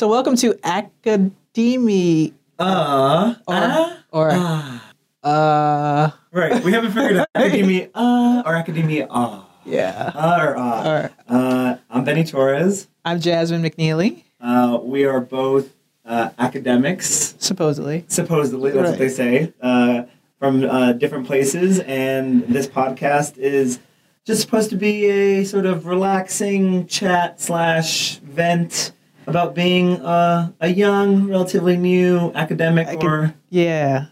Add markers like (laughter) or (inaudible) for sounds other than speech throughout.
So welcome to Academy Uh, or uh, or ah. uh Right, we haven't figured out (laughs) academia uh or academia ah. yeah. Uh or ah. All right. Uh, I'm Benny Torres. I'm Jasmine McNeely, Uh, we are both uh, academics, supposedly. supposedly, that's Right. what they say, uh, from uh, different places. And this podcast is just supposed to be a sort of relaxing chat slash vent about being uh, a young, relatively new academic Acad- or Yeah.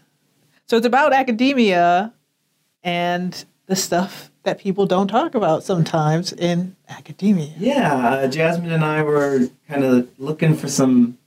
So it's about academia and the stuff that people don't talk about sometimes in academia. Yeah, uh, Jasmine and I were kind of looking for some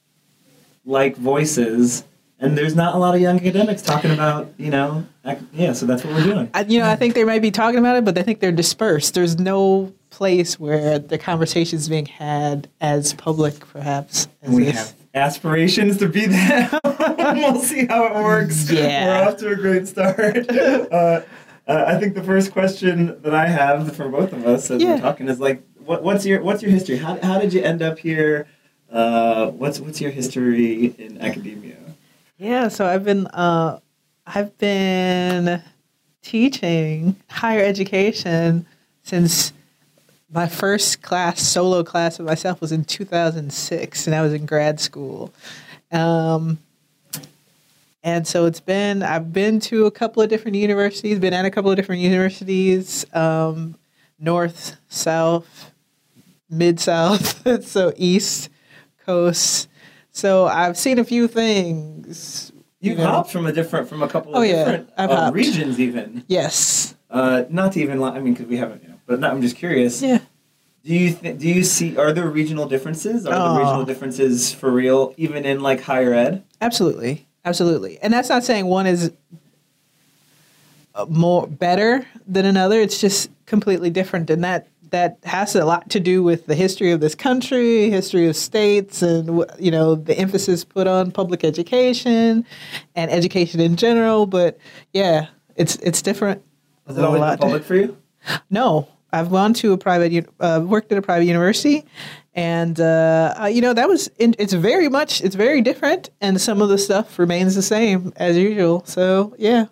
like voices, and there's not a lot of young academics talking about, you know, ac- yeah. So that's what we're doing. I, you know, I think they might be talking about it, but I think they're dispersed. There's no place where the conversation is being had as public, perhaps. As we this. have aspirations to be that. (laughs) we'll see how it works. Yeah. We're off to a great start. (laughs) Uh, uh, I think the first question that I have for both of us as Yeah. we're talking is like, what, what's your what's your history? How, how did you end up here? Uh, what's what's your history in academia? Yeah, so I've been uh, I've been teaching higher education since my first class, solo class of myself, was in 2006, and I was in grad school. Um, and so it's been I've been to a couple of different universities, been at a couple of different universities, um, north, south, mid south, (laughs) so east coast. So I've seen a few things. You've you know. hopped from a different, from a couple of Oh, yeah, different I've uh, regions, even. Yes. Uh, not to even, li- I mean, because we haven't, you know, but no, I'm just curious. Yeah. Do you th- do you see? Are there regional differences? Are Oh. the regional differences for real, even in like higher ed? Absolutely. Absolutely. And that's not saying one is uh, more better than another. It's just completely different. And that that has a lot to do with the history of this country, history of states, and you know the emphasis put on public education and education in general. But yeah, it's it's different. Has it always A been lot. public for you? No, I've gone to a private, uh, worked at a private university, and uh, uh, you know that was in, it's very much it's very different, and some of the stuff remains the same as usual. So yeah,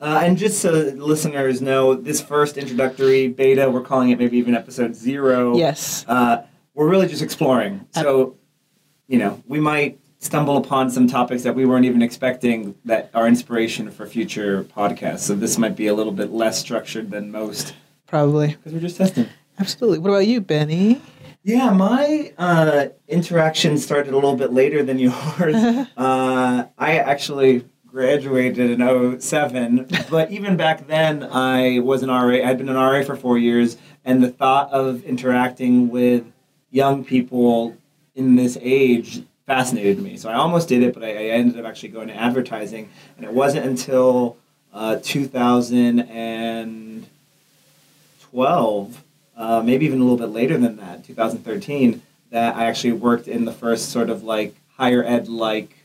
Uh, and just so listeners know, this first introductory beta, we're calling it maybe even episode zero. yes, Uh, we're really just exploring. So, you know, we might stumble upon some topics that we weren't even expecting that are inspiration for future podcasts. So this might be a little bit less structured than most probably, because we're just testing. absolutely. What about you, Benny? Yeah, my uh, interaction started a little bit later than (laughs) yours. (laughs) uh, I actually graduated in 07, but even back then I was an RA. I'd been an RA for four years, and the thought of interacting with young people in this age fascinated me. So I almost did it, but I, I ended up actually going to advertising, and it wasn't until uh, 2012 uh, maybe even a little bit later than that, 2013, that I actually worked in the first sort of like higher ed like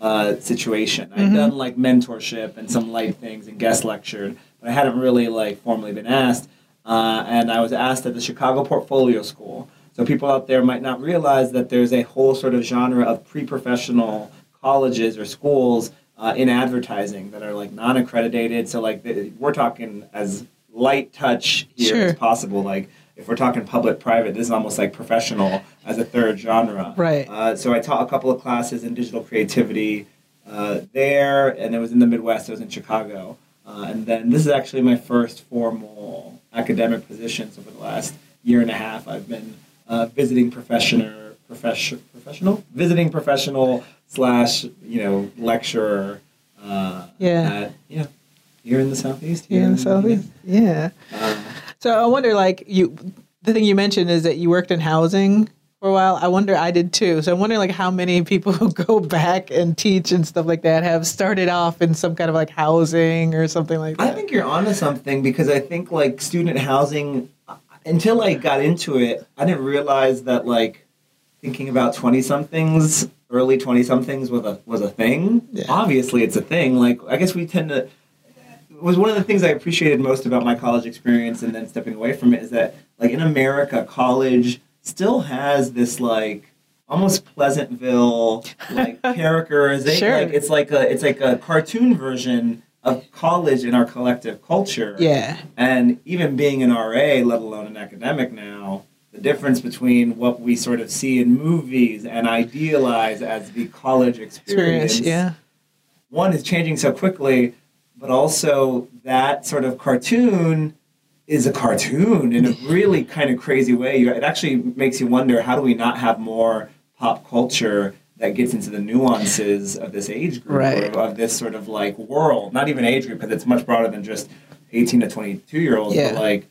uh, situation. I'd Mhm. done like mentorship and some light things and guest lectured, but I hadn't really like formally been asked. Uh, and I was asked at the Chicago Portfolio School. So people out there might not realize that there's a whole sort of genre of pre-professional colleges or schools uh, in advertising that are like non-accredited. So like the, we're talking as light touch here as possible. Like if we're talking public-private, this is almost like professional as a third genre. Right. Uh, so I taught a couple of classes in digital creativity uh, there, and it was in the Midwest. It was in Chicago, uh, and then this is actually my first formal academic position. So for the last year and a half, I've been uh, visiting professional, profession, professional, visiting professional slash you know lecturer. Uh, Yeah. At, yeah. Here in the southeast. Here in the southeast, yeah. Uh, So I wonder, like you, the thing you mentioned is that you worked in housing for a while. I wonder, I did too. So I'm wondering, like, how many people (laughs) who go back and teach and stuff like that have started off in some kind of like housing or something like that. I think you're onto something because I think like student housing, until I got into it, I didn't realize that like thinking about twenty somethings, early twenty somethings was a was a thing. Yeah. Obviously, it's a thing. Like I guess we tend to. It was one of the things I appreciated most about my college experience, and then stepping away from it is that like in America, college still has this like almost Pleasantville like (laughs) characterization. Sure. Like it's like a it's like a cartoon version of college in our collective culture. Yeah. And even being an RA, let alone an academic now, the difference between what we sort of see in movies and idealize as the college experience, Experience. Yeah. one is changing so quickly, but also that sort of cartoon is a cartoon in a (laughs) really kind of crazy way. It actually makes you wonder how do we not have more pop culture that gets into the nuances of this age group Right. or of this sort of like world, not even age group, because it's much broader than just 18 to 22 year olds, Yeah. but like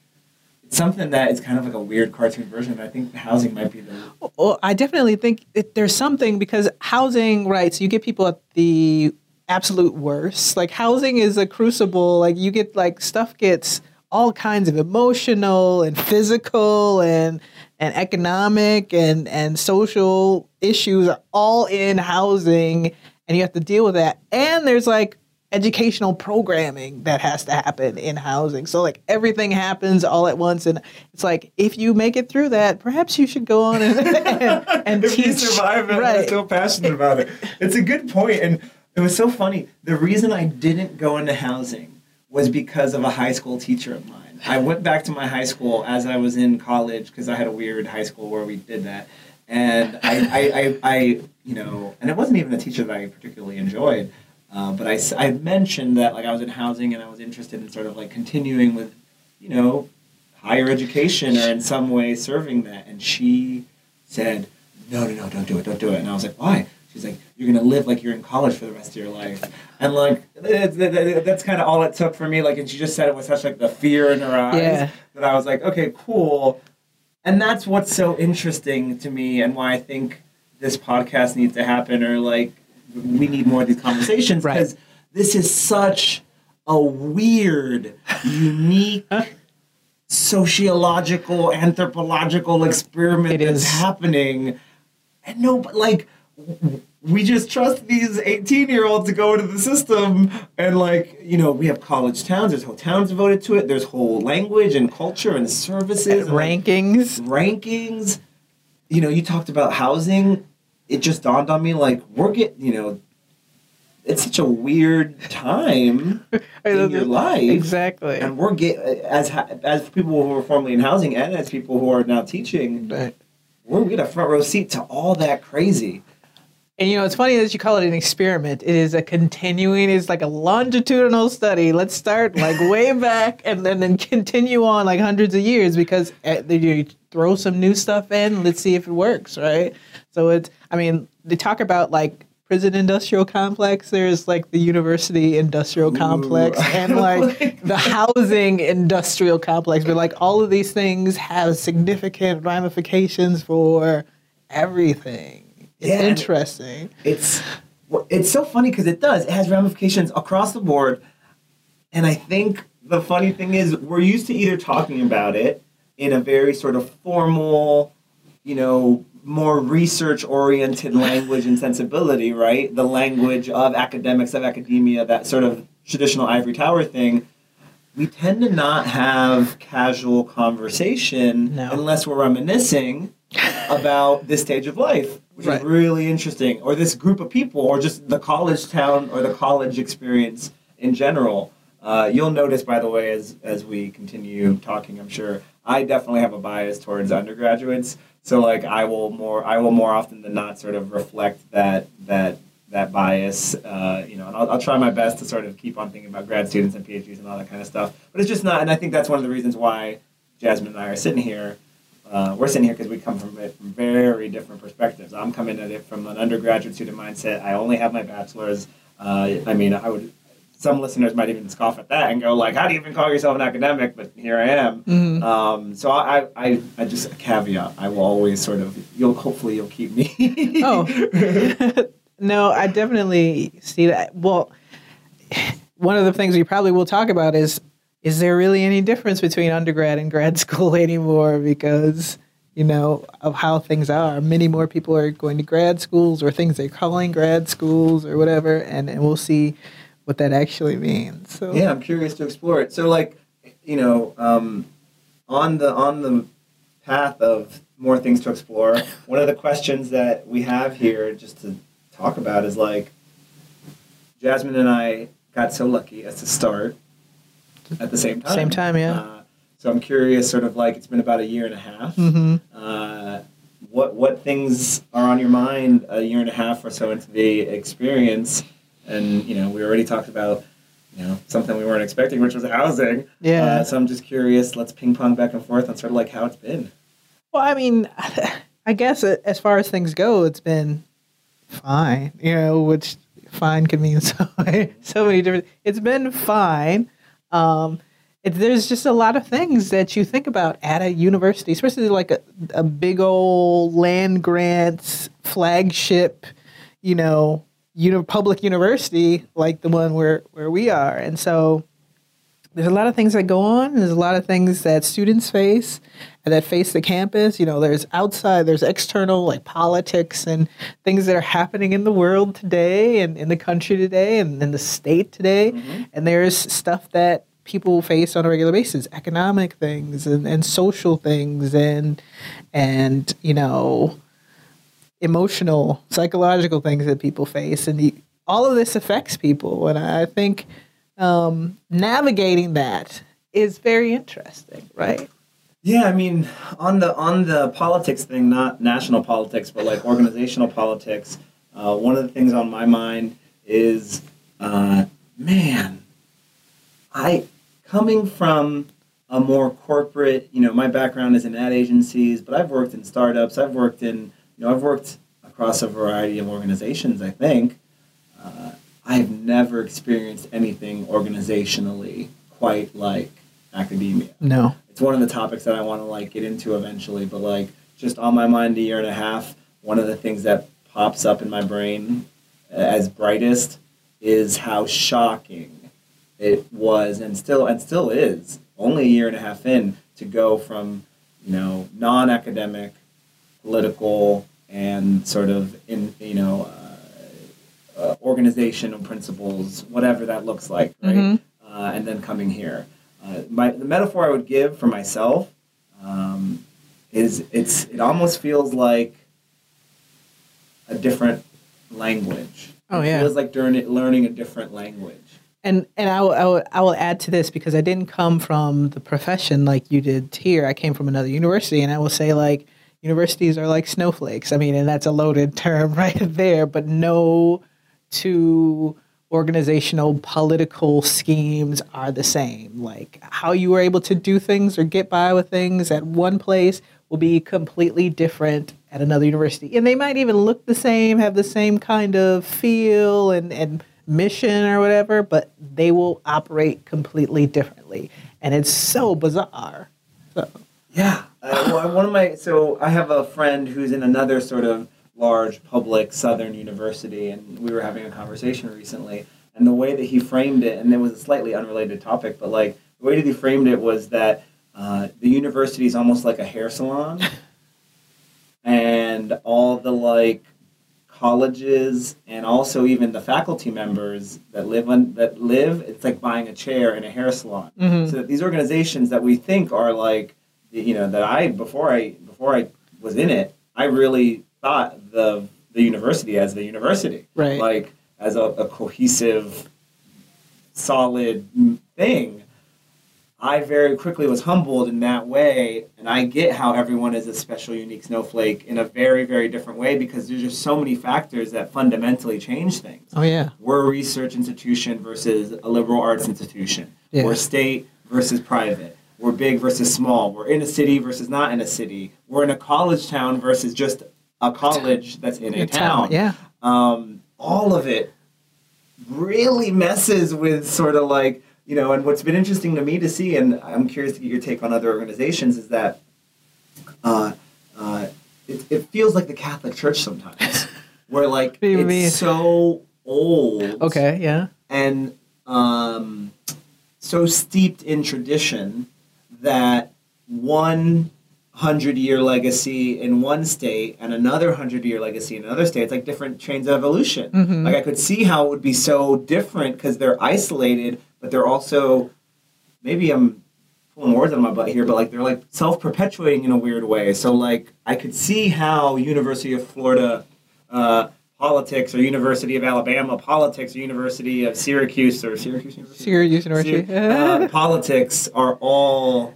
it's something that is kind of like a weird cartoon version. I think housing might be the Well, I definitely think it, there's something because housing, right? So you get people at the absolute worst. Like housing is a crucible. Like you get like stuff gets all kinds of emotional and physical and and economic and and social issues are all in housing, and you have to deal with that. And there's like educational programming that has to happen in housing. So like everything happens all at once and it's like if you make it through that, perhaps you should go on and (laughs) and, and if teach you survive it, I'm right. so passionate about it. It's a good point, and it was so funny. The reason I didn't go into housing was because of a high school teacher of mine. I went back to my high school as I was in college because I had a weird high school where we did that, and I, I, I, I you know, and it wasn't even a teacher that I particularly enjoyed. Uh, but I mentioned that like I was in housing and I was interested in sort of like continuing with, you know, higher education or in some way serving that. And she said, no, no, no, don't do it, don't do it. And I was like, why? She's like, you're gonna live like you're in college for the rest of your life, and like that's, that- that's kind of all it took for me. Like, and she just said it with such like the fear in her eyes Yeah. that I was like, okay, cool. And that's what's so interesting to me, and why I think this podcast needs to happen, or like we need more of these conversations Right. because this is such a weird, unique sociological, anthropological experiment that's is. happening. And no, but like, we just trust these 18 year olds to go into the system. And like, you know, we have college towns, there's whole towns devoted to it, there's whole language and culture and services. and, like, rankings. rankings. You know, you talked about housing. It just dawned on me like, we're getting, you know, it's such a weird time (laughs) in your life Exactly. and we're get as as people who were formerly in housing and as people who are now teaching, Right. we're we get a front row seat to all that crazy. And you know, it's funny that you call it an experiment. It is a continuing, it's like a longitudinal study. Let's start like (laughs) way back and then, then continue on like hundreds of years because uh, you throw some new stuff in, let's see if it works, right? So it's, I mean, they talk about like prison industrial complex, there's like the university industrial complex (laughs) and like the (laughs) housing industrial complex. But like all of these things have significant ramifications for everything. It's Yeah, interesting. It's it's so funny because it does. It has ramifications across the board, and I think the funny thing is we're used to either talking about it in a very sort of formal, you know, more research oriented language and sensibility, right? The language of academics, of academia, that sort of traditional ivory tower thing. We tend to not have casual conversation No. unless we're reminiscing about this stage of life, which Right. is really interesting, or this group of people, or just the college town or the college experience in general. Uh, you'll notice, by the way, as as we continue talking, I'm sure I definitely have a bias towards undergraduates. So, like, I will more I will more often than not sort of reflect that that that bias. Uh, you know, and I'll, I'll try my best to sort of keep on thinking about grad students and PhDs and all that kind of stuff. But it's just not, and I think that's one of the reasons why Jasmine and I are sitting here uh, we're sitting here because we come from it from very different perspectives. I'm coming at it from an undergraduate student mindset. I only have my bachelor's. Uh, I mean, I would. Some listeners might even scoff at that and go like, "How do you even call yourself an academic?" But here I am. Mhm. Um, so I, I, I just a caveat. I will always sort of. You'll hopefully you'll keep me. (laughs) Oh. (laughs) no, I definitely see that. Well, (sighs) one of the things we probably will talk about is is there really any difference between undergrad and grad (laughs) school anymore because you know of how things are many more people are going to grad schools or things they're calling grad schools or whatever and, and we'll see what that actually means so yeah, I'm curious to explore it. So like, you know, um, on the on the path of more things to explore. One of the questions that we have here, just to talk about, is like Jasmine and I got so lucky as to start at the same time. Same time, yeah. Uh, so I'm curious, sort of like it's been about a year and a half. Mm-hmm. Uh, what what things are on your mind a year and a half or so into the experience? And you know, we already talked about you know something we weren't expecting, which was housing. Yeah. Uh, so I'm just curious. Let's ping pong back and forth on sort of like how it's been. Well, I mean, (laughs) I guess uh, as far as things go, it's been fine. You know, which fine could mean (laughs) so so many different. It's been fine. Um, it, there's just a lot of things that you think about at a university, especially like a, a big old land grants flagship, you know, uni- public university like the one where where we are, and so there's a lot of things that go on. There's a lot of things that students face that face the campus. You know, there's outside, there's external like politics and things that are happening in the world today and in the country today and in the state today. And there's stuff that people face on a regular basis, economic things and, and social things and and you know emotional, psychological things that people face, and the, all of this affects people. And I think um, navigating that is very interesting, right? Yeah, I mean, on the on the politics thing, not national politics, but like organizational politics. Uh, one of the things on my mind is, uh, man, I coming from a more corporate. You know, my background is in ad agencies, but I've worked in startups. I've worked in, you know, I've worked across a variety of organizations. I think uh, I've never experienced anything organizationally quite like academia No. It's one of the topics that I want to like get into eventually. But like just on my mind a year and a half, one of the things that pops up in my brain as brightest is how shocking it was and still and still is only a year and a half in to go from you know non-academic political and sort of in you know uh, uh, organizational principles whatever that looks like right Mhm. uh, and then coming here uh, my the metaphor I would give for myself um, is it's it almost feels like a different language. Oh, it yeah. feels like learning learning a different language. And and I will, I will I will add to this because I didn't come from the profession like you did here. I came from another university, and I will say like universities are like snowflakes. I mean, and that's a loaded term (laughs) right there, but no two organizational political schemes are the same. Like how you were able to do things or get by with things at one place will be completely different at another university. And they might even look the same, have the same kind of feel and, and mission or whatever, but they will operate completely differently. And it's so bizarre. So, Yeah. Uh, well, one of my so I have a friend who's in another sort of large public southern university, and we were having a conversation recently. And the way that he framed it, and it was a slightly unrelated topic, but like the way that he framed it was that uh, the university is almost like a hair salon, (laughs) and all the like colleges and also even the faculty members that live on that live it's like buying a chair in a hair salon Mhm. so that these organizations that we think are like you know that i before i before i was in it i really thought the the university as the university Right. like as a, a cohesive solid thing I very quickly was humbled in that way, and I get how everyone is a special, unique snowflake in a very, very different way because there's just so many factors that fundamentally change things. oh, yeah. We're a research institution versus a liberal arts institution. Yeah. We're state versus private. We're big versus small. We're in a city versus not in a city. We're in a college town versus just a college that's in a In town. Yeah. Um, all of it really messes with sort of like you know and what's been interesting to me to see and i'm curious to get your take on other organizations is that uh, uh, it, it feels like the catholic church sometimes (laughs) where like it's mean? so old Okay. Yeah. and um, so steeped in tradition that one hundred year legacy in one state and another hundred year legacy in another state. It's like different chains of evolution. Mhm. Like I could see how it would be so different because they're isolated, but they're also maybe I'm pulling words out of my butt here, but like they're like self perpetuating in a weird way. So like I could see how University of Florida uh, politics or University of Alabama politics or University of Syracuse or Syracuse University. Syracuse University. Syr- uh, politics are all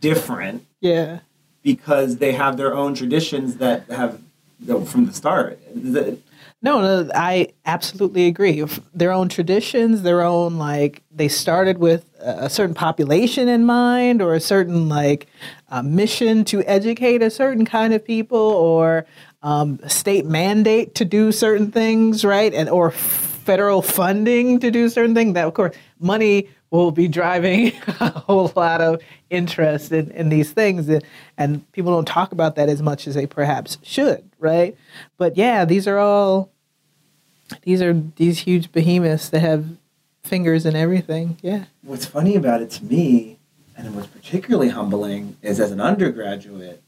different yeah. Because they have their own traditions that have the, from the start. The- No, no, I absolutely agree. Their own traditions, their own like they started with a a certain population in mind, or a certain like uh, mission to educate a certain kind of people, or um, state mandate to do certain things, right? And or federal funding to do certain things. That of course, money will be driving (laughs) a whole lot of interest in, in these things, and, and people don't talk about that as much as they perhaps should, right? But yeah, these are all these are these huge behemoths that have fingers and everything. Yeah. What's funny about it to me, and what's particularly humbling, is as an undergraduate,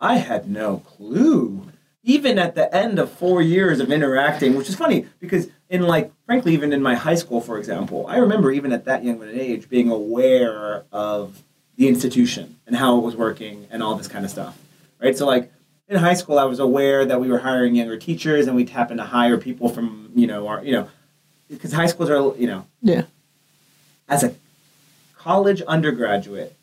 I had no clue. Even at the end of four years of interacting, which is funny because, in like, frankly, even in my high school, for example, I remember even at that young of an age being aware of the institution and how it was working and all this kind of stuff, right? So, like, in high school, I was aware that we were hiring younger teachers and we'd happen to hire people from, you know, our, you know, because high schools are, you know, Yeah. as a college undergraduate,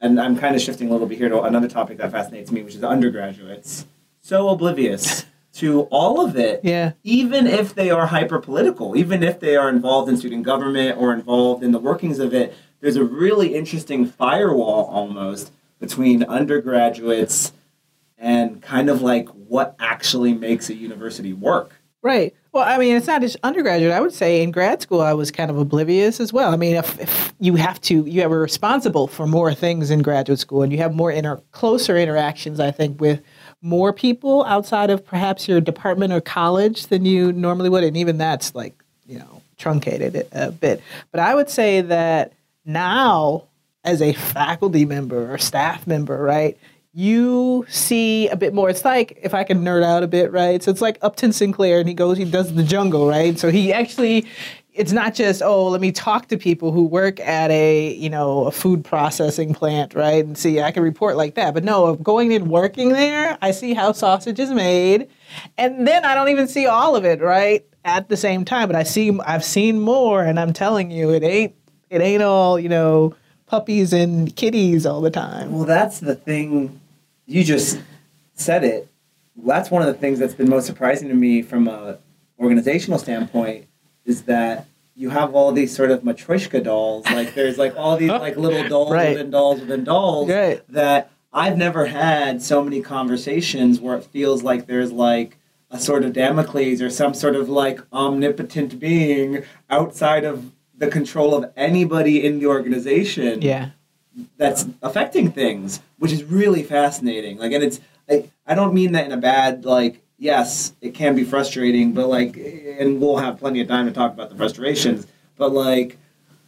and I'm kind of shifting a little bit here to another topic that fascinates me, which is undergraduates, so oblivious (laughs) to all of it, Yeah. even if they are hyper political, even if they are involved in student government or involved in the workings of it, there's a really interesting firewall almost between undergraduates and kind of like what actually makes a university work. Right. Well, I mean, it's not just undergraduate. I would say in grad school, I was kind of oblivious as well. I mean, if, if you have to, you are responsible for more things in graduate school, and you have more inter, closer interactions, I think, with more people outside of perhaps your department or college than you normally would, and even that's like you know truncated a bit. But I would say that now, as a faculty member or staff member, right, you see a bit more. It's like if I can nerd out a bit, right? So it's like Upton Sinclair, and he goes, he does the jungle, right? So he actually, it's not just oh, let me talk to people who work at a you know a food processing plant, right? And see, I can report like that. But no, going in working there, I see how sausage is made, and then I don't even see all of it, right? At the same time, but I see, I've seen more, and I'm telling you, it ain't, it ain't all you know puppies and kitties all the time. Well, that's the thing. You just said it. That's one of the things that's been most surprising to me from a organizational standpoint is that you have all these sort of matryoshka dolls. Like there's like all these (laughs) like little dolls Right. within dolls within dolls Right. that I've never had so many conversations where it feels like there's like a sort of Damocles or some sort of like omnipotent being outside of the control of anybody in the organization Yeah. that's affecting things, which is really fascinating. Like, and it's I, I don't mean that in a bad like. Yes, it can be frustrating, but like, and we'll have plenty of time to talk about the frustrations. But like,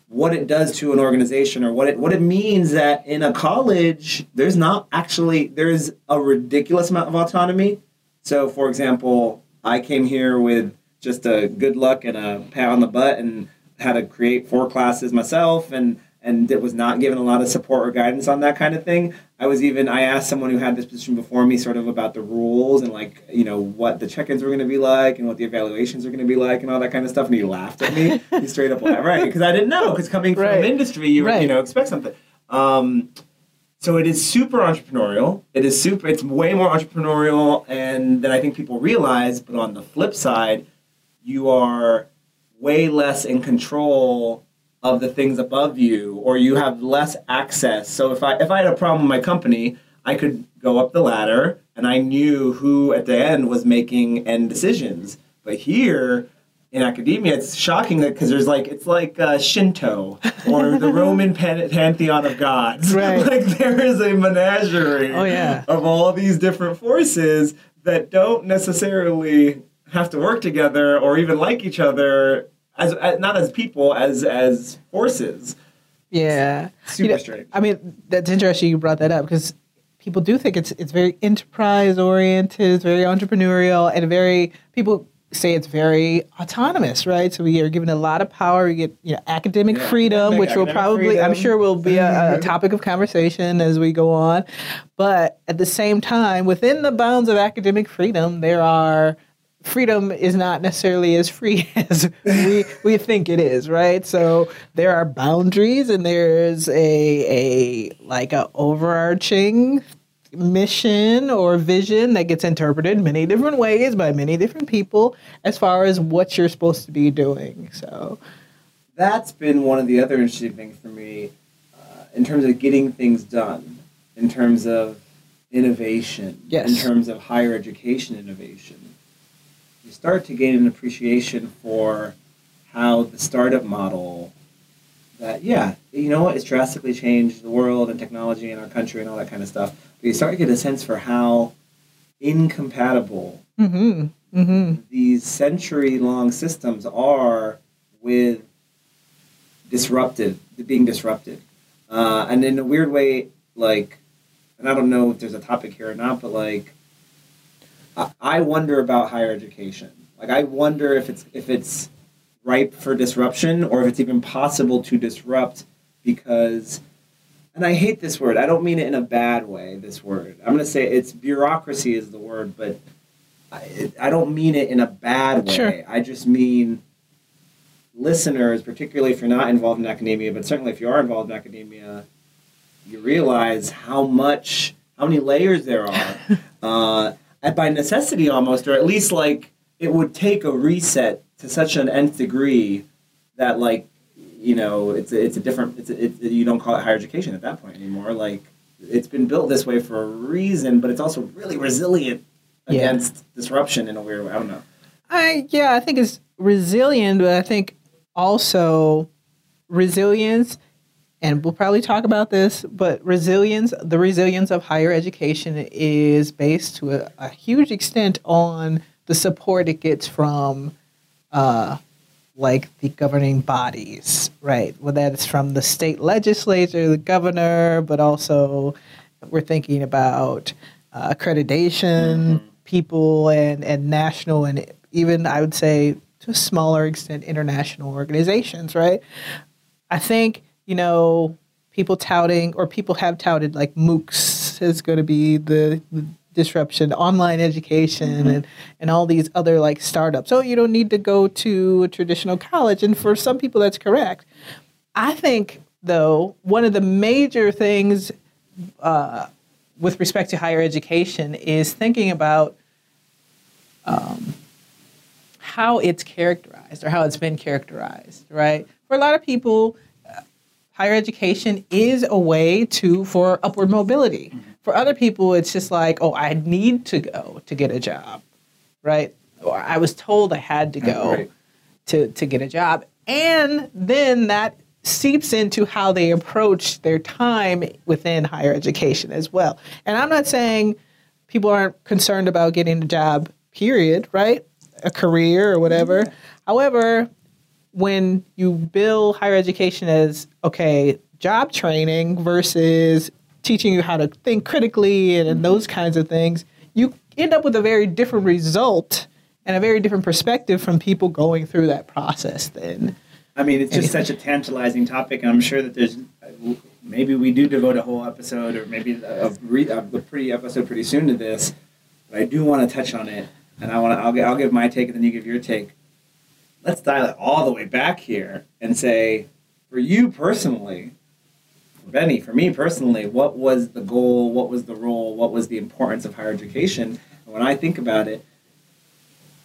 what it does to an organization, or what it what it means that in a college, there's not actually there's a ridiculous amount of autonomy. So, for example, I came here with just a good luck and a pat on the butt, and had to create four classes myself, and and it was not given a lot of support or guidance on that kind of thing. I was even I asked someone who had this position before me sort of about the rules and like you know what the check-ins were going to be like and what the evaluations are going to be like and all that kind of stuff, and he laughed at me. he straight up laughed, right? Because I didn't know. Because coming from Right. industry, you Right. you know expect something. Um, so it is super entrepreneurial. It is super. It's way more entrepreneurial, and than I think people realize. But on the flip side, you are way less in control of the things above you, or you have less access. So if I if I had a problem with my company, I could go up the ladder, and I knew who at the end was making end decisions. But here in academia, it's shocking that because there's like it's like uh, Shinto or the (laughs) Roman pan- pantheon of gods. Right. (laughs) like there is a menagerie Oh, yeah. of all these different forces that don't necessarily have to work together or even like each other as, as not as people as as forces. Yeah. Super You know, strange. I mean, that's interesting you brought that up because people do think it's it's very enterprise oriented, it's very entrepreneurial, and very people say it's very autonomous, right? So we are given a lot of power. We get you know academic Yeah, freedom, academic- which will probably I'm sure will be a, a (laughs) topic of conversation as we go on. But at the same time, within the bounds of academic freedom, there are freedom is not necessarily as free (laughs) as we we think it is, right? So there are boundaries and there's a a like a overarching mission or vision that gets interpreted many different ways by many different people as far as what you're supposed to be doing. So that's been one of the other interesting things for me uh, in terms of getting things done, in terms of innovation, Yes. in terms of higher education innovation. You start to gain an appreciation for how the startup model that yeah you know what it's drastically changed the world and technology and our country and all that kind of stuff. But you start to get a sense for how incompatible hmm hmm these century long systems are with disrupted being disrupted. Uh, and in a weird way like and i don't know if there's a topic here or not but like I, wonder about higher education like i wonder if it's if it's ripe for disruption or if it's even possible to disrupt because and i hate this word i don't mean it in a bad way this word i'm going to say it's bureaucracy is the word but I, I don't mean it in a bad way. Sure. I just mean listeners, particularly if you're not involved in academia, but certainly if you are involved in academia, you realize how much, how many layers there are, (laughs) uh, by necessity almost, or at least like it would take a reset to such an nth degree that like you know it's a, it's a different it's a, it's you don't call it higher education at that point anymore. Like it's been built this way for a reason, but it's also really resilient Yeah. against disruption in a weird way. I don't know. I yeah, I think it's resilient, but I think also resilience, and we'll probably talk about this, but resilience, the resilience of higher education is based to a, a huge extent on the support it gets from uh, like the governing bodies, right? Whether that's from the state legislature, the governor, but also we're thinking about uh, accreditation people and, and national and even I would say to a smaller extent international organizations, right? I think, you know, people touting or people have touted like MOOCs is going to be the, the disruption, online education, and, and all these other like startups. Oh, you don't need to go to a traditional college. And for some people, that's correct. I think, though, one of the major things uh, with respect to higher education is thinking about um, how it's characterized or how it's been characterized, right? For a lot of people, higher education is a way to for upward mobility. Mm-hmm. For other people, it's just like, oh, I need to go to get a job, right? Or I was told I had to go mm, Right. to to get a job, and then that seeps into how they approach their time within higher education as well. And I'm not saying people aren't concerned about getting a job, period, right? A career or whatever. However, when you bill higher education as okay, job training versus teaching you how to think critically and, and those mm-hmm. kinds of things, you end up with a very different result and a very different perspective from people going through that process then. I mean, it's just such a tantalizing topic, and I'm sure that there's maybe we do devote a whole episode, or maybe a, a, a pretty episode pretty soon to this. But I do want to touch on it, and I want to. I'll, I'll give my take, and then you give your take. Let's dial it all the way back here and say, for you personally, for Benny, for me personally, what was the goal? What was the role? What was the importance of higher education? And when I think about it,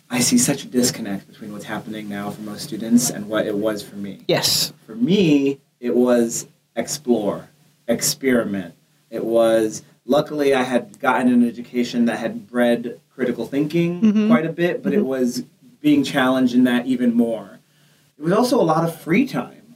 I see such a disconnect between what's happening now for most students and what it was for me. Yes. For me, it was explore, experiment. It was luckily I had gotten an education that had bred critical thinking Mhm. quite a bit, but it was being challenged in that even more. It was also a lot of free time.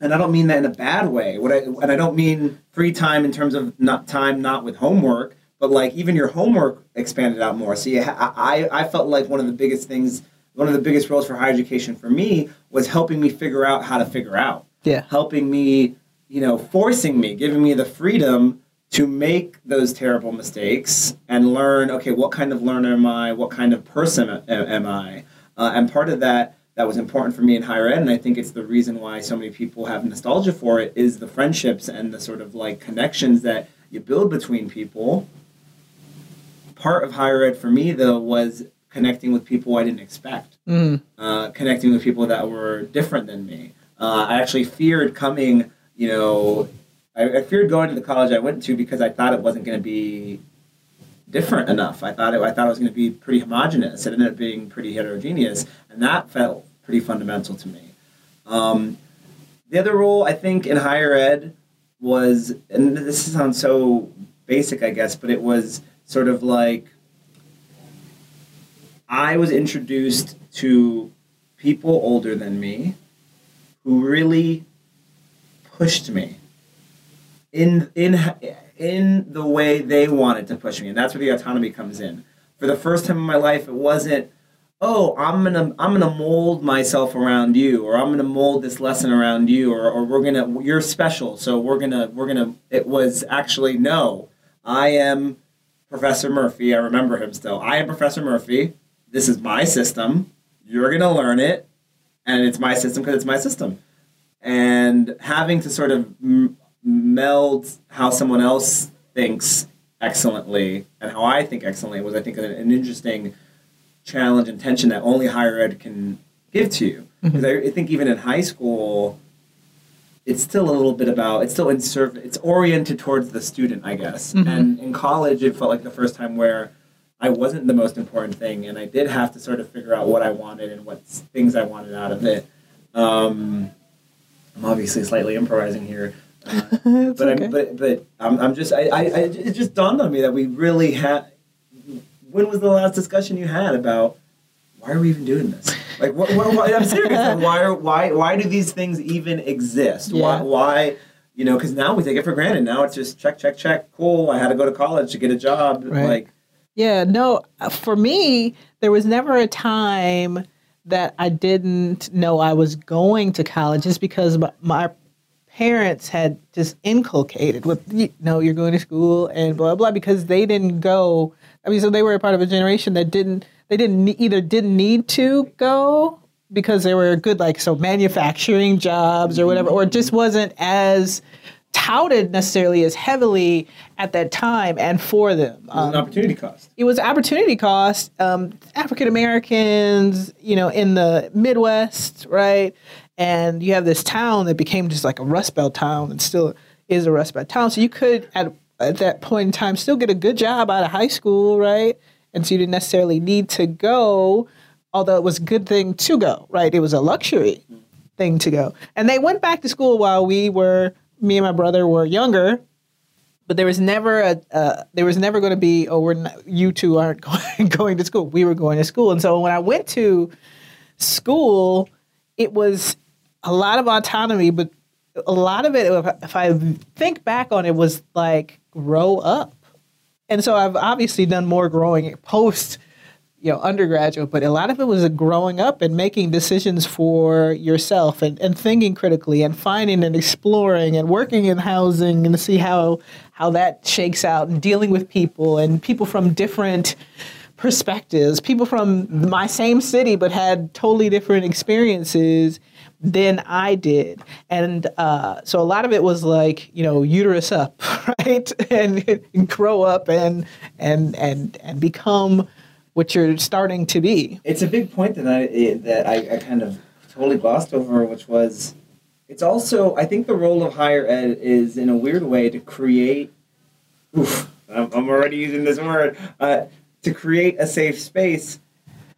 And I don't mean that in a bad way. What I and I don't mean free time in terms of not time not with homework, but like even your homework expanded out more. So ha- I I felt like one of the biggest things, one of the biggest roles for higher education for me was helping me figure out how to figure out Yeah. helping me, you know, forcing me, giving me the freedom to make those terrible mistakes and learn okay what kind of learner am i? What kind of person am i? Uh, and part of that that was important for me in higher ed and i think it's the reason why so many people have nostalgia for it is the friendships and the sort of like connections that you build between people. Part of higher ed for me though was connecting with people i didn't expect. Mm. uh, connecting with people that were different than me. Uh, i actually feared coming you know I, I feared going to the college I went to because I thought it wasn't going to be different enough. I thought it, I thought it was going to be pretty homogenous. It ended up being pretty heterogeneous, and that felt pretty fundamental to me. Um, the other role I think in higher ed was, and this sounds so basic, I guess, but it was sort of like I was introduced to people older than me who really pushed me in in in the way they wanted to push me, and that's where the autonomy comes in. For the first time in my life, it wasn't, oh, I'm gonna I'm gonna mold myself around you, or I'm gonna mold this lesson around you, or, or we're gonna you're special, so we're gonna we're gonna. It was actually no, I am Professor Murphy. I remember him still. I am Professor Murphy. This is my system. You're gonna learn it, and it's my system because it's my system. And having to sort of meld how someone else thinks excellently and how I think excellently was, I think, an, an interesting challenge and tension that only higher ed can give to you. Because mm-hmm. I, think even in high school, it's still a little bit about it's still in serv- it's oriented towards the student, I guess. Mm-hmm. And in college, it felt like the first time where I wasn't the most important thing, and I did have to sort of figure out what I wanted and what things I wanted out of it. Um, I'm obviously slightly improvising here, (laughs) uh, but okay. I'm, but but I'm, I'm just I, I, I, it just dawned on me that we really had. When was the last discussion you had about why are we even doing this? Like what? what, what I'm serious. Like, why are why why do these things even exist? Yeah. Why why you know? Because now we take it for granted. Now it's just check check check. Cool. I had to go to college to get a job. Right. Like yeah, no. For me, there was never a time that I didn't know I was going to college just because my parents had just inculcated with you know you're going to school and blah blah because they didn't go i mean so they were a part of a generation that didn't they didn't either didn't need to go because they were good like so manufacturing jobs or whatever or just wasn't as touted necessarily as heavily at that time and for them. It was um, an opportunity cost. It was opportunity cost. Um, African Americans, you know, in the Midwest, right? And you have this town that became just like a Rust Belt town and still is a Rust Belt town. So you could at at that point in time still get a good job out of high school, right? And so you didn't necessarily need to go, although it was a good thing to go, right? It was a luxury thing to go. And they went back to school while we were me and my brother were younger, but there was never a uh, there was never going to be oh we're not, you two aren't (laughs) going, going to school. We were going to school, and so when I went to school, it was a lot of autonomy, but a lot of it, if I think back on it, was like grow up. And so I've obviously done more growing (laughs) post, you know, undergraduate, but a lot of it was growing up and making decisions for yourself and, and thinking critically and finding and exploring and working in housing and to see how how that shakes out and dealing with people and people from different perspectives, people from my same city but had totally different experiences than I did. And uh, so a lot of it was like, you know, uterus up, (laughs) right? and, and grow up and and and and become what you're starting to be. It's a big point that I that I, I kind of totally glossed over, which was it's also I think the role of higher ed is in a weird way to create. Oof, I'm, I'm already using this word uh, to create a safe space.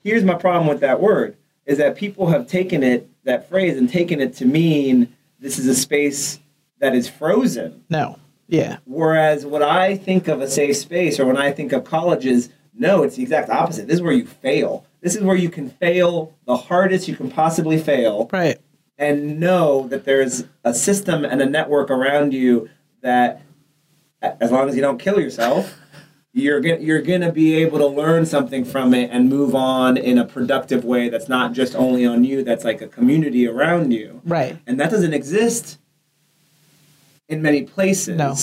Here's my problem with that word: is that people have taken it that phrase and taken it to mean this is a space that is frozen. No. Yeah. Whereas what I think of a safe space or when I think of colleges, no, it's the exact opposite. This is where you fail. This is where you can fail the hardest you can possibly fail. Right. And know that there's a system and a network around you that as long as you don't kill yourself, you're gonna you're gonna be able to learn something from it and move on in a productive way that's not just only on you that's like a community around you right and that doesn't exist in many places no.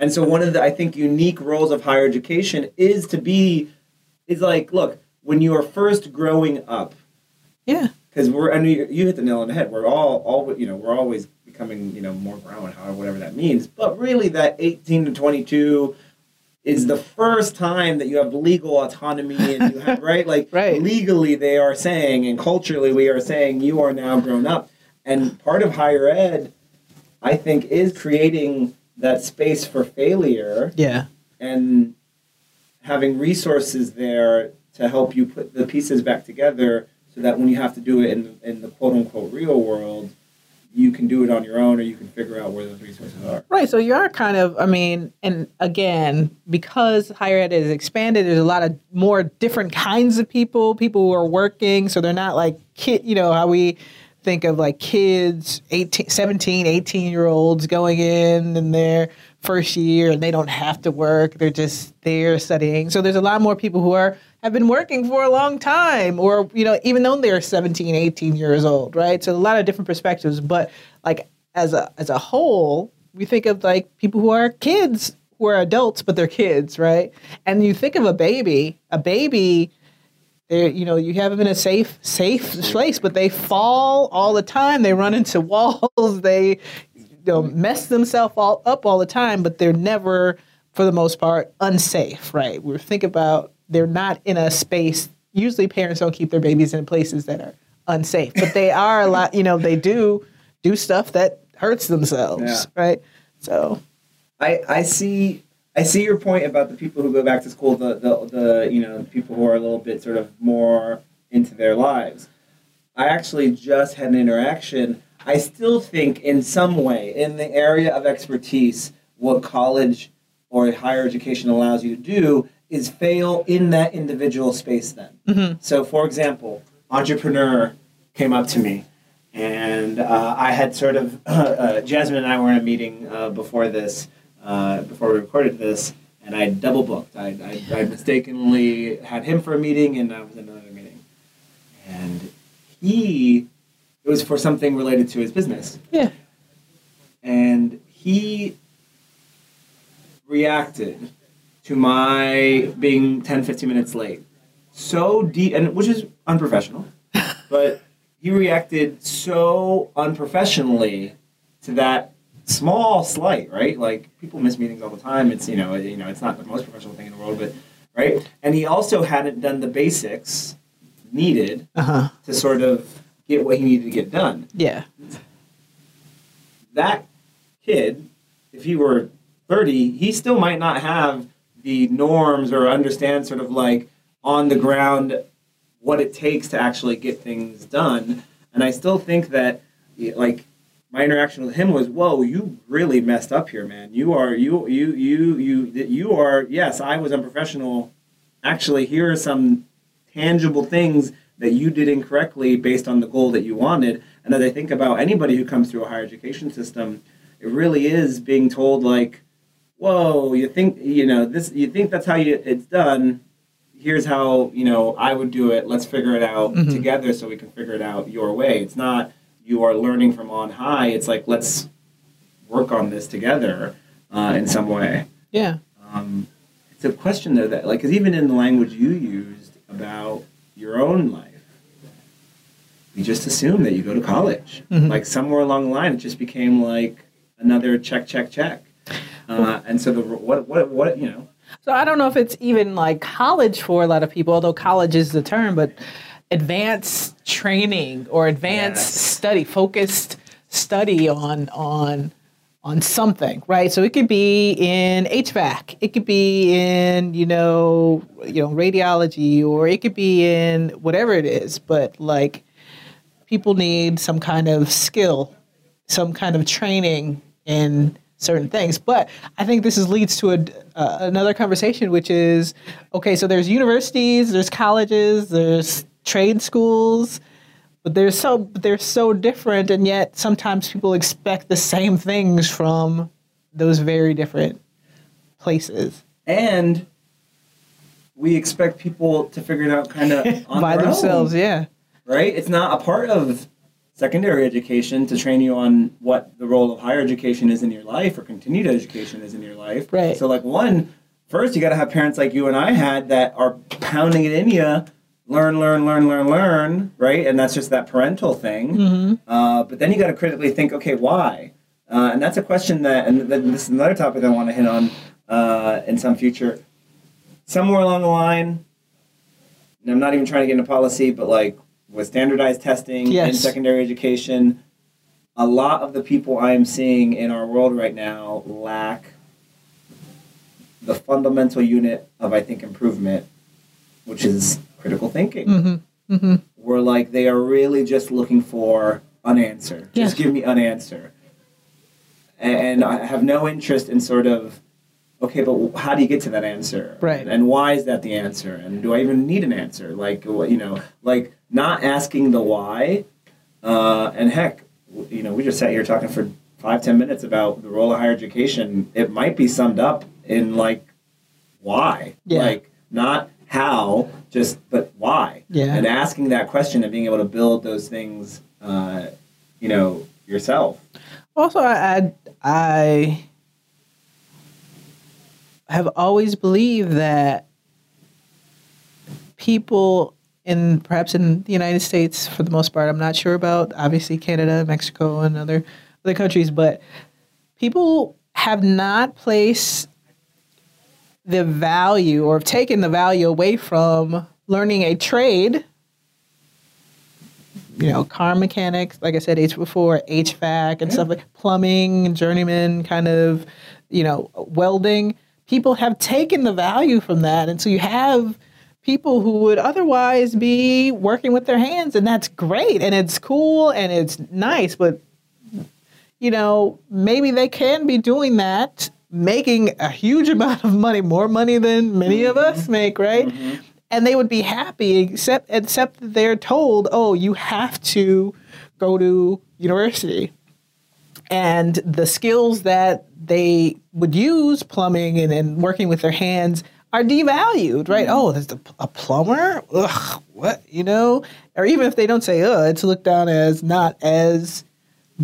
And so one of the I think unique roles of higher education is to be is like look when you are first growing up Yeah. because we're mean you, you hit the nail on the head. We're all all you know we're always becoming you know more grown, however whatever that means. But really, that eighteen to twenty two is the hmm. first time that you have legal autonomy and you have right (laughs) like Right. legally they are saying and culturally we are saying you are now grown up. And part of higher ed, I think, is creating that space for failure Yeah. and having resources there to help you put the pieces back together so that when you have to do it in, in the quote unquote real world, you can do it on your own or you can figure out where those resources are. Right. So you are kind of, I mean, and again, because higher ed is expanded, there's a lot of more different kinds of people, people who are working. So they're not like kid, you know, how we think of like kids, 18, 17, 18 year olds going in in their first year and they don't have to work. They're just there studying. So there's a lot more people who are have been working for a long time or, you know, even though they're 17, 18 years old, right? So a lot of different perspectives. But like as a as a whole, we think of like people who are kids who are adults but they're kids right and you think of a baby a baby they you know you have them in a safe safe place but they fall all the time they run into (laughs) walls they you know mess themselves all up all the time but they're never for the most part unsafe right we think about they're not in a space usually parents don't keep their babies in places that are unsafe but they are a lot you know they do do stuff that hurts themselves Yeah. right so I, I see I see your point about the people who go back to school, the, the, the you know, the people who are a little bit sort of more into their lives. I actually just had an interaction. I still think in some way, in the area of expertise, what college or higher education allows you to do is fail in that individual space then. So for example, entrepreneur came up to me and uh, I had sort of (clears throat) uh, Jasmine and I were in a meeting uh, before this, uh, before we recorded this, and I double booked. I, I, I mistakenly had him for a meeting, and I was in another meeting, and he it was for something related to his business, yeah and he reacted to my being 10 15 minutes late. So deep and which is unprofessional (laughs) but he reacted so unprofessionally to that small slight right? Like people miss meetings all the time. It's you know you know it's not the most professional thing in the world but right? And he also hadn't done the basics needed uh-huh. to sort of get what he needed to get done. Yeah. That kid, if he were 30, he still might not have the norms or understand sort of like on the ground what it takes to actually get things done. And I still think that like my interaction with him was, "Whoa, you really messed up here, man. You are you you you you you are yes, I was unprofessional. Actually, here are some tangible things that you did incorrectly based on the goal that you wanted. And as I think about anybody who comes through a higher education system, it really is being told like, "Whoa, you think you know this? You think that's how you, it's done? Here's how you know I would do it. Let's figure it out Mhm. together, so we can figure it out your way. It's not you are learning from on high. It's like let's work on this together uh, in some way." yeah Um, it's a question though that like because even in the language you used about your own life, you just assume that you go to college. Mhm. Like somewhere along the line, it just became like another check, check, check. Uh, and so the what what what you know So I don't know if it's even like college for a lot of people, although college is the term, but advanced training or advanced Yes. study, focused study on on on something, right? So it could be in HVAC, it could be in you know you know radiology, or it could be in whatever it is, but like people need some kind of skill, some kind of training in certain things. But I think this is leads to a, uh, another conversation, which is okay. So there's universities, there's colleges, there's trade schools, but they're so they're so different, and yet sometimes people expect the same things from those very different places and we expect people to figure it out kind (laughs) of by their themselves. own, Yeah, right? It's not a part of secondary education to train you on what the role of higher education is in your life or continued education is in your life. Right. So, like, one, first you got to have parents like you and I had that are pounding it in you. Learn, learn, learn, learn, learn, right? And that's just that parental thing. Uh, but then you got to critically think, okay, why? Uh, and that's a question that, and th- this is another topic I want to hit on uh, in some future. Somewhere along the line, and I'm not even trying to get into policy, but like with standardized testing in secondary education, a lot of the people I am seeing in our world right now lack the fundamental unit of, I think, improvement, which is critical thinking. Mm-hmm. Mm-hmm. Where like they are really just looking for an answer. Yeah. Just give me an answer. And I have no interest in sort of, okay, but how do you get to that answer? Right. And why is that the answer? And do I even need an answer? Like, you know, like not asking the why. Uh, and heck, you know, we just sat here talking for five, ten minutes about the role of higher education. It might be summed up in like, why? Yeah. Like, not how, just, but why? Yeah. And asking that question and being able to build those things, uh, you know, yourself. Also, I, I I have always believed that people in perhaps in the United States, for the most part, I'm not sure about obviously Canada, Mexico, and other other countries, but people have not placed the value or have taken the value away from learning a trade you know, car mechanics, like I said, H before, HVAC and stuff like plumbing, journeyman kind of, you know, welding. People have taken the value from that. And so you have people who would otherwise be working with their hands, and that's great and it's cool and it's nice, but you know, maybe they can be doing that, making a huge (laughs) amount of money, more money than many of us mm-hmm. make, right? Mm-hmm. And they would be happy, except except that they're told, oh, you have to go to university. And the skills that they would use, plumbing and, and working with their hands, are devalued, right? Mm-hmm. Oh, there's a, a plumber? Ugh, what? You know? Or even if they don't say, ugh, it's looked down as not as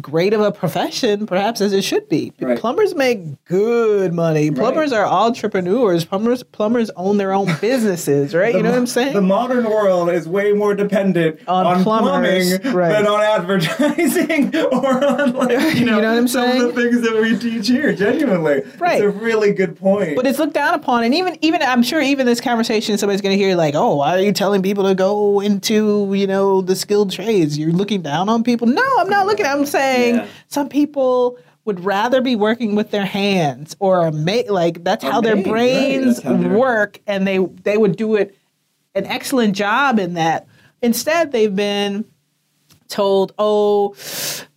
great of a profession, perhaps, as it should be. Right. Plumbers make good money. Plumbers are entrepreneurs. Plumbers plumbers own their own businesses, right? you know what I'm saying? The modern world is way more dependent On on, plumbers, plumbing right. than on advertising (laughs) or on like (laughs) you know, You know what I'm some saying? of the things that we teach here. Genuinely, Right. It's a really good point. But it's looked down upon, and even even I'm sure even this conversation, somebody's going to hear like, "Oh, why are you telling people to go into you know the skilled trades? You're looking down on people." No, I'm not looking. I'm saying Yeah. some people would rather be working with their hands or make like that's how their made, right. brains That's how they're- work, and they they would do it an excellent job in that. Instead, they've been told, "Oh,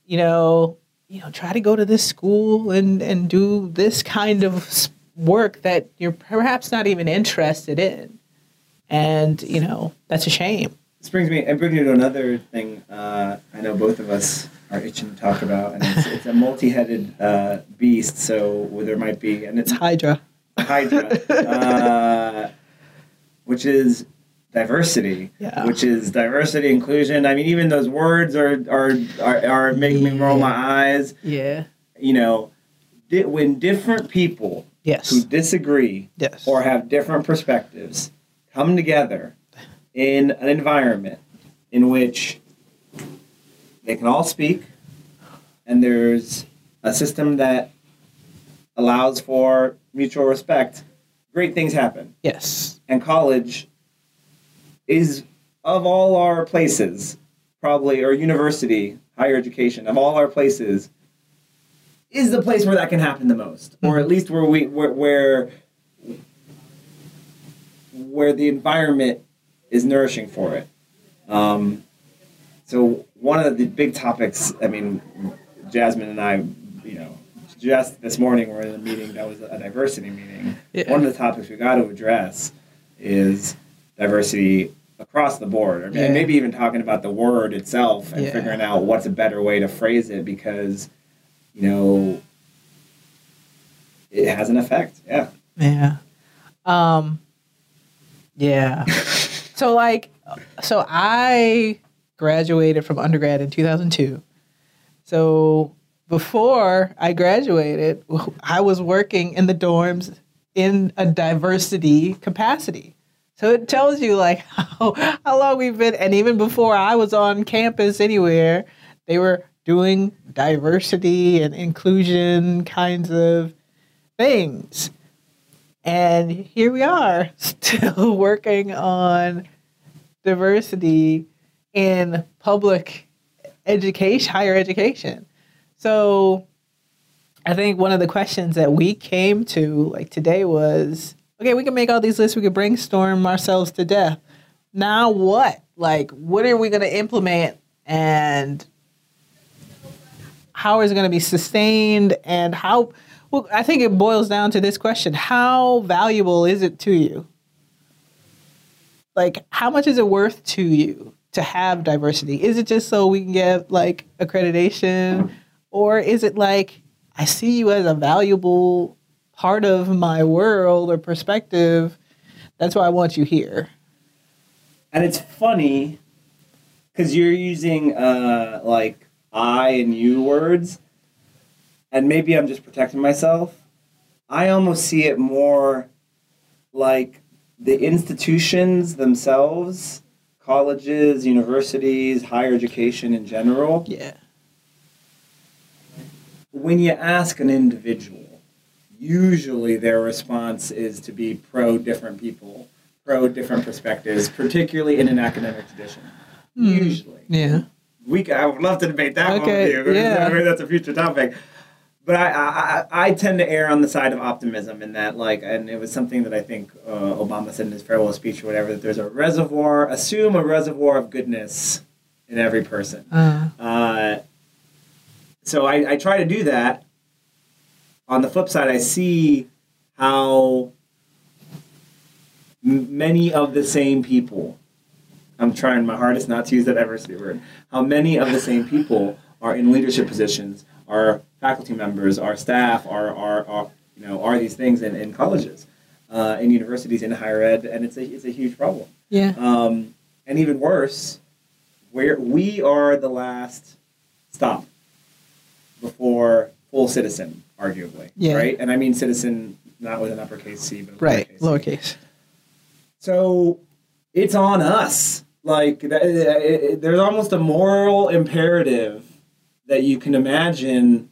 you know, you know, try to go to this school and and do this kind of work that you're perhaps not even interested in." And you know, that's a shame. This brings me, it brings me to another thing. Uh, I know both of us are itching to talk about, and it's, it's a multi-headed uh, beast. So there might be, and it's It's Hydra. Hydra, uh, which is diversity, Yeah. which is diversity, inclusion. I mean, even those words are are are, are making me roll my eyes. Yeah. You know, di- when different people yes. who disagree Yes. or have different perspectives come together in an environment in which they can all speak and there's a system that allows for mutual respect, great things happen. Yes. And college is, of all our places, probably, or university, higher education, of all our places, is the place where that can happen the most, or at least where we where where, where the environment is nourishing for it. Um, so one of the big topics, I mean, Jasmine and I, you know, just this morning we're in a meeting that was a diversity meeting. Yeah. One of the topics we got to address is diversity across the board, or Yeah. maybe even talking about the word itself and Yeah. figuring out what's a better way to phrase it because, you know, it has an effect. Yeah. Yeah. Um yeah. (laughs) so like so I graduated from undergrad in 2002. So before I graduated, (laughs) I was working in the dorms in a diversity capacity. So it tells you like (laughs) how, how long we've been, and even before I was on campus anywhere, they were doing diversity and inclusion kinds of things. And here we are, (laughs) still working on diversity in public education, higher education. So I think one of the questions that we came to like today was okay, we can make all these lists, we can brainstorm ourselves to death. Now what? Like, what are we going to implement and how is it going to be sustained and how? Well, I think it boils down to this question How valuable is it to you? Like, how much is it worth to you to have diversity? Is it just so we can get like accreditation? Or is it like, I see you as a valuable part of my world or perspective? That's why I want you here. And it's funny because you're using uh, like I and you words, and maybe I'm just protecting myself. I almost see it more like the institutions themselves, colleges, universities, higher education in general. Yeah. When you ask an individual, usually their response is to be pro different people, pro different perspectives, particularly in an academic tradition. Hmm. Usually. Yeah. we I would love to debate that Okay, one with you. (laughs) yeah. That's a future topic. But I, I, I- tend to err on the side of optimism in that, like, and it was something that I think uh, Obama said in his farewell speech or whatever, that there's a reservoir, assume a reservoir of goodness in every person. Uh, Uh, so I, I try to do that. On the flip side, I see how m- many of the same people, I'm trying my hardest not to use that adversity word, how many of the same people are in leadership positions, are faculty members, our staff, are, are, are you know, are these things in, in colleges, uh, in universities, in higher ed, and it's a, it's a huge problem. yeah. Um, and even worse, where we are the last stop before full citizen, arguably. Yeah. Right? And I mean citizen not with an uppercase C, but Right. lowercase Lowercase. So it's on us. Like that, it, it- there's almost a moral imperative that you can imagine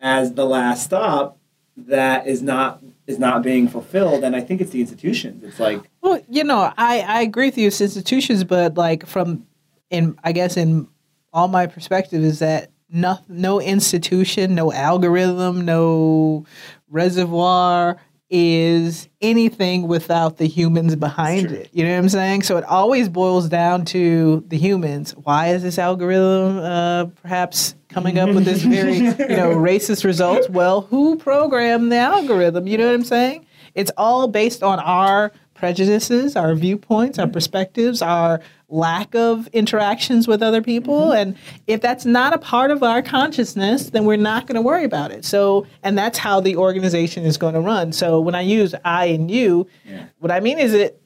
as the last stop that is not is not being fulfilled. And I think it's the institutions. It's like Well, you know, I, I agree with you. It's institutions, but like from in I guess in all my perspective is that no no institution, no algorithm, no reservoir is anything without the humans behind it. You know what I'm saying? So it always boils down to the humans. Why is this algorithm uh, perhaps coming up with this (laughs) very you know racist results? Well, who programmed the algorithm? You know what I'm saying? It's all based on our prejudices, our viewpoints, our mm-hmm. perspectives, our lack of interactions with other people. Mm-hmm. And if that's not a part of our consciousness, then we're not going to worry about it. So, and that's how the organization is going to run. So when I use I and you, Yeah. what I mean is it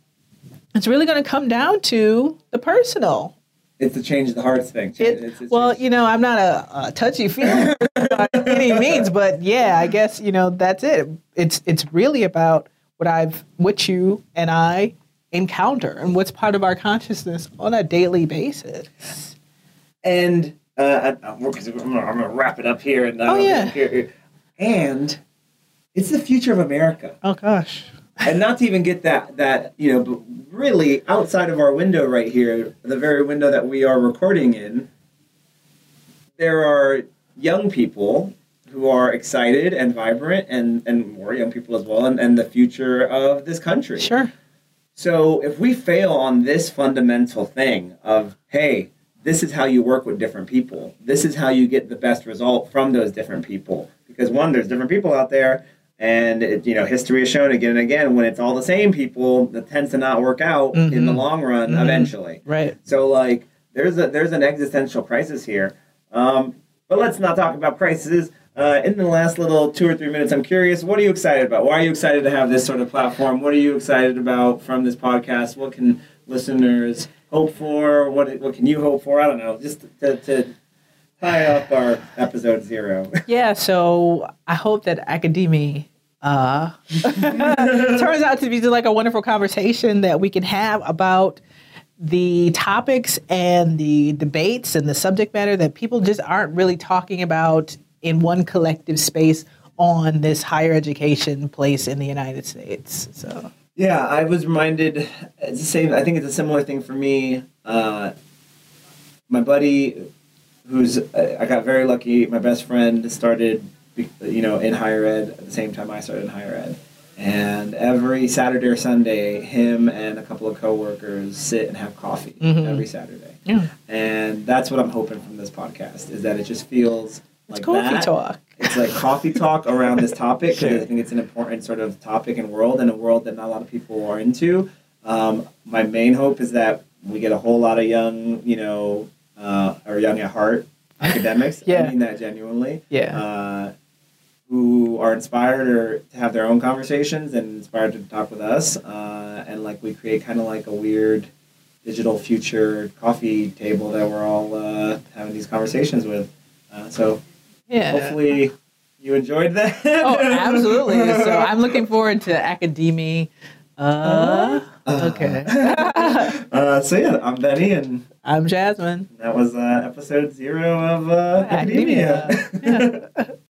it's really going to come down to the personal. it's the change the hearts thing. It, It's- it's well, you know, I'm not a, a touchy feely by any means, but yeah, I guess you know that's it. It's it's really about what I've, what you and I encounter, and what's part of our consciousness on a daily basis. and uh, I- I'm, gonna, I'm gonna wrap it up here. And uh, Oh, yeah. here- here. and it's the future of America. Oh gosh, and not to even get that that you know but really outside of our window right here the very window that we are recording in there are young people who are excited and vibrant and and more young people as well and, and the future of this country sure, so if we fail on this fundamental thing of hey this is how you work with different people this is how you get the best result from those different people because one there's different people out there and it, you know history has shown again and again when it's all the same people that tends to not work out in the Mhm. long run Mhm. eventually right. so like there's a there's an existential crisis here. Um, but let's not talk about crises. Uh, in the last little two or three minutes, I'm curious, what are you excited about? Why are you excited to have this sort of platform? What are you excited about from this podcast? What can listeners hope for? What what can you hope for? I don't know. Just to, to tie up our episode zero. (laughs) Yeah, so I hope that academia uh, (laughs) turns out to be like a wonderful conversation that we can have about the topics and the debates and the subject matter that people just aren't really talking about in one collective space on this higher education place in the United States. So yeah, I was reminded. It's the same. I think it's a similar thing for me. Uh, my buddy, who's I got very lucky. My best friend started, you know, in higher ed at the same time I started in higher ed, and every Saturday or Sunday, him and a couple of coworkers sit and have coffee Mhm. every Saturday. yeah, And that's what I'm hoping from this podcast is that it just feels it's like coffee that. talk. It's like coffee talk (laughs) around this topic because Sure. I think it's an important sort of topic and world and a world that not a lot of people are into. Um, my main hope is that we get a whole lot of young, you know, uh, or young at heart (laughs) academics. Yeah. I mean that genuinely. Yeah. Uh, who are inspired or to have their own conversations and inspired to talk with us, uh, and like we create kind of like a weird digital future coffee table that we're all uh, having these conversations with. Uh, so Yeah. hopefully you enjoyed that. Oh, absolutely. (laughs) So I'm looking forward to academia. Uh, okay. (laughs) uh, so yeah, I'm Benny, and I'm Jasmine. that was uh, episode zero of uh, Academia. Academia. Yeah. (laughs)